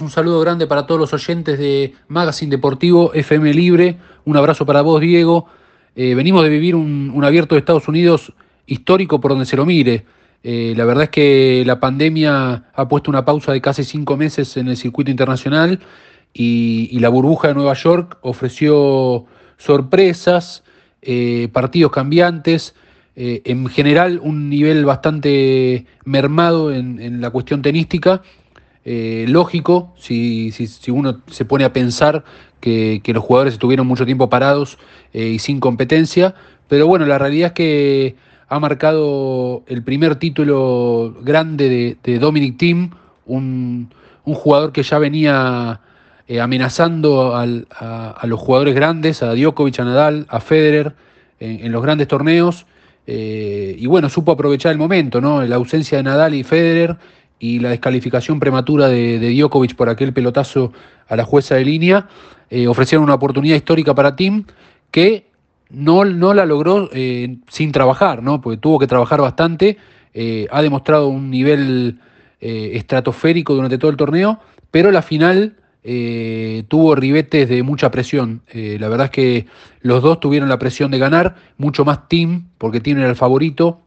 Un saludo grande para todos los oyentes de Magazine Deportivo FM Libre. Un abrazo para vos, Diego. Eh, venimos de vivir un, abierto de Estados Unidos histórico por donde se lo mire. Eh, la verdad es que la pandemia ha puesto una pausa de casi cinco meses en el circuito internacional y, la burbuja de Nueva York ofreció sorpresas, eh, partidos cambiantes, en general un nivel bastante mermado en la cuestión tenística eh, lógico si, si, uno se pone a pensar que, los jugadores estuvieron mucho tiempo parados eh, y sin competencia, pero bueno, la realidad es que ha marcado el primer título grande de, Dominic Thiem, un, jugador que ya venía eh, amenazando a, los jugadores grandes, a Djokovic, a Nadal, a Federer, en, los grandes torneos. y bueno, supo aprovechar el momento, ¿no? La ausencia de Nadal y Federer y la descalificación prematura de, Djokovic por aquel pelotazo a la jueza de línea, eh, ofrecieron una oportunidad histórica para Tim que no, no la logró eh, sin trabajar, ¿no? porque tuvo que trabajar bastante, eh, ha demostrado un nivel estratosférico durante todo el torneo, pero la final tuvo ribetes de mucha presión. la verdad es que los dos tuvieron la presión de ganar, mucho más Tim, porque Tim era el favorito,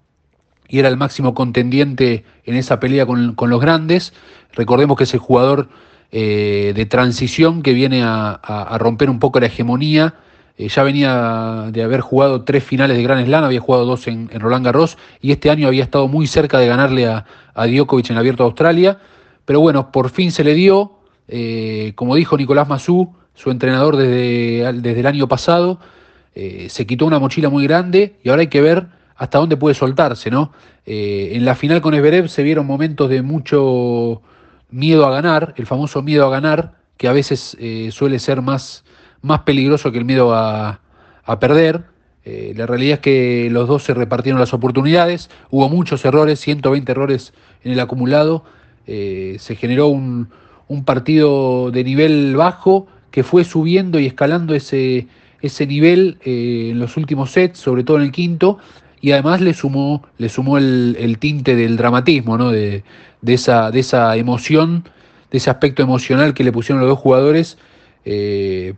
y era el máximo contendiente en esa pelea con, los grandes. Recordemos que es el jugador eh, de transición que viene a, romper un poco la hegemonía. Eh, ya venía de haber jugado tres finales de Gran Slam, había jugado dos en, Roland Garros y este año había estado muy cerca de ganarle a, Djokovic en el Abierto de Australia. Pero bueno, por fin se le dio. Eh, como dijo Nicolás Mazú, su entrenador desde, desde el año pasado, se quitó una mochila muy grande y ahora hay que ver hasta dónde puede soltarse, ¿no? Eh, en la final con Esberev se vieron momentos de mucho miedo a ganar, el famoso miedo a ganar, que a veces eh, suele ser más, más peligroso que el miedo a, perder. Eh, la realidad es que los dos se repartieron las oportunidades, hubo muchos errores, 120 errores en el acumulado, se generó un, un, partido de nivel bajo que fue subiendo y escalando ese, ese nivel en los últimos sets, sobre todo en el quinto, y además le sumó, le sumó el, tinte del dramatismo, ¿no? de, esa, de esa emoción, de ese aspecto emocional que le pusieron los dos jugadores, eh,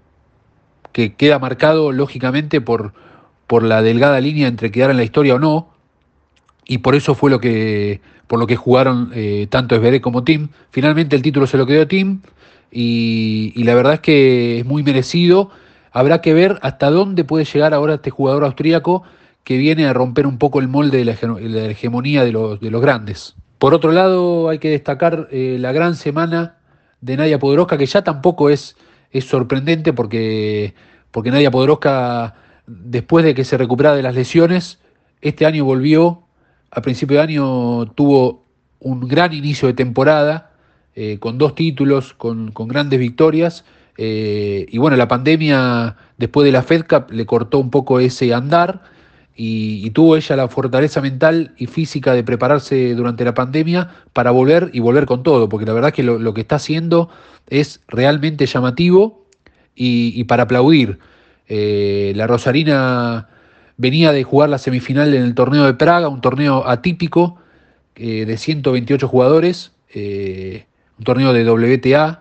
que queda marcado lógicamente por, por la delgada línea entre quedar en la historia o no, y por eso fue lo que, por lo que jugaron eh, tanto Esveré como Tim. Finalmente el título se lo quedó Tim, y, y la verdad es que es muy merecido. Habrá que ver hasta dónde puede llegar ahora este jugador austríaco que viene a romper un poco el molde de la, hegemonía de los, de los, grandes. Por otro lado, hay que destacar eh, la gran semana de Nadia Podoroska, que ya tampoco es, es sorprendente porque, porque Nadia Podoroska, después de que se recuperara de las lesiones, este año volvió, a principio de año tuvo un gran inicio de temporada, eh, con dos títulos, con, con grandes victorias, eh, y bueno, la pandemia después de la Fed Cup le cortó un poco ese andar, y, tuvo ella la fortaleza mental y física de prepararse durante la pandemia para volver y volver con todo, porque la verdad es que lo, que está haciendo es realmente llamativo y, para aplaudir. Eh, la Rosarina venía de jugar la semifinal en el torneo de Praga, un torneo atípico eh, de 128 jugadores, eh, un torneo de WTA,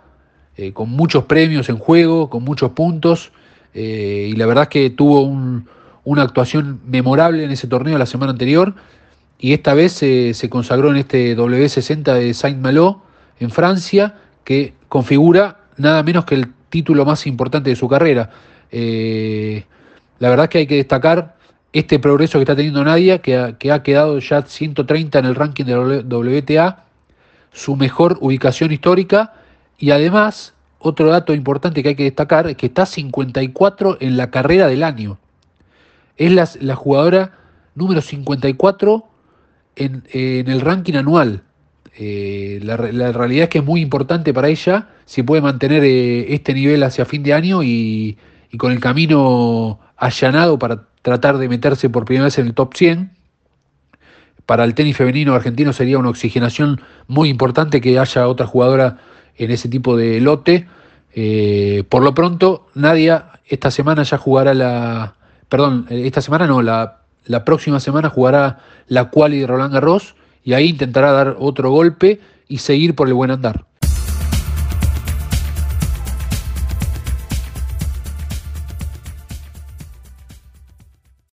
con muchos premios en juego, con muchos puntos, y la verdad es que tuvo un una actuación memorable en ese torneo la semana anterior y esta vez se consagró en este W60 de Saint-Malo en Francia, que configura nada menos que el título más importante de su carrera. Eh, la verdad es que hay que destacar este progreso que está teniendo Nadia, que ha, que ha quedado ya 130 en el ranking de WTA, su mejor ubicación histórica y además otro dato importante que hay que destacar es que está 54 en la carrera del año. Es la, jugadora número 54 en, en el ranking anual. Eh, la, realidad es que es muy importante para ella si puede mantener eh, este nivel hacia fin de año y, con el camino allanado para tratar de meterse por primera vez en el top 100. Para el tenis femenino argentino sería una oxigenación muy importante que haya otra jugadora en ese tipo de lote. Eh, por lo pronto, Nadia esta semana ya jugará la, perdón, eh, esta semana no, la, próxima semana jugará la quali de Roland Garros y ahí intentará dar otro golpe y seguir por el buen andar.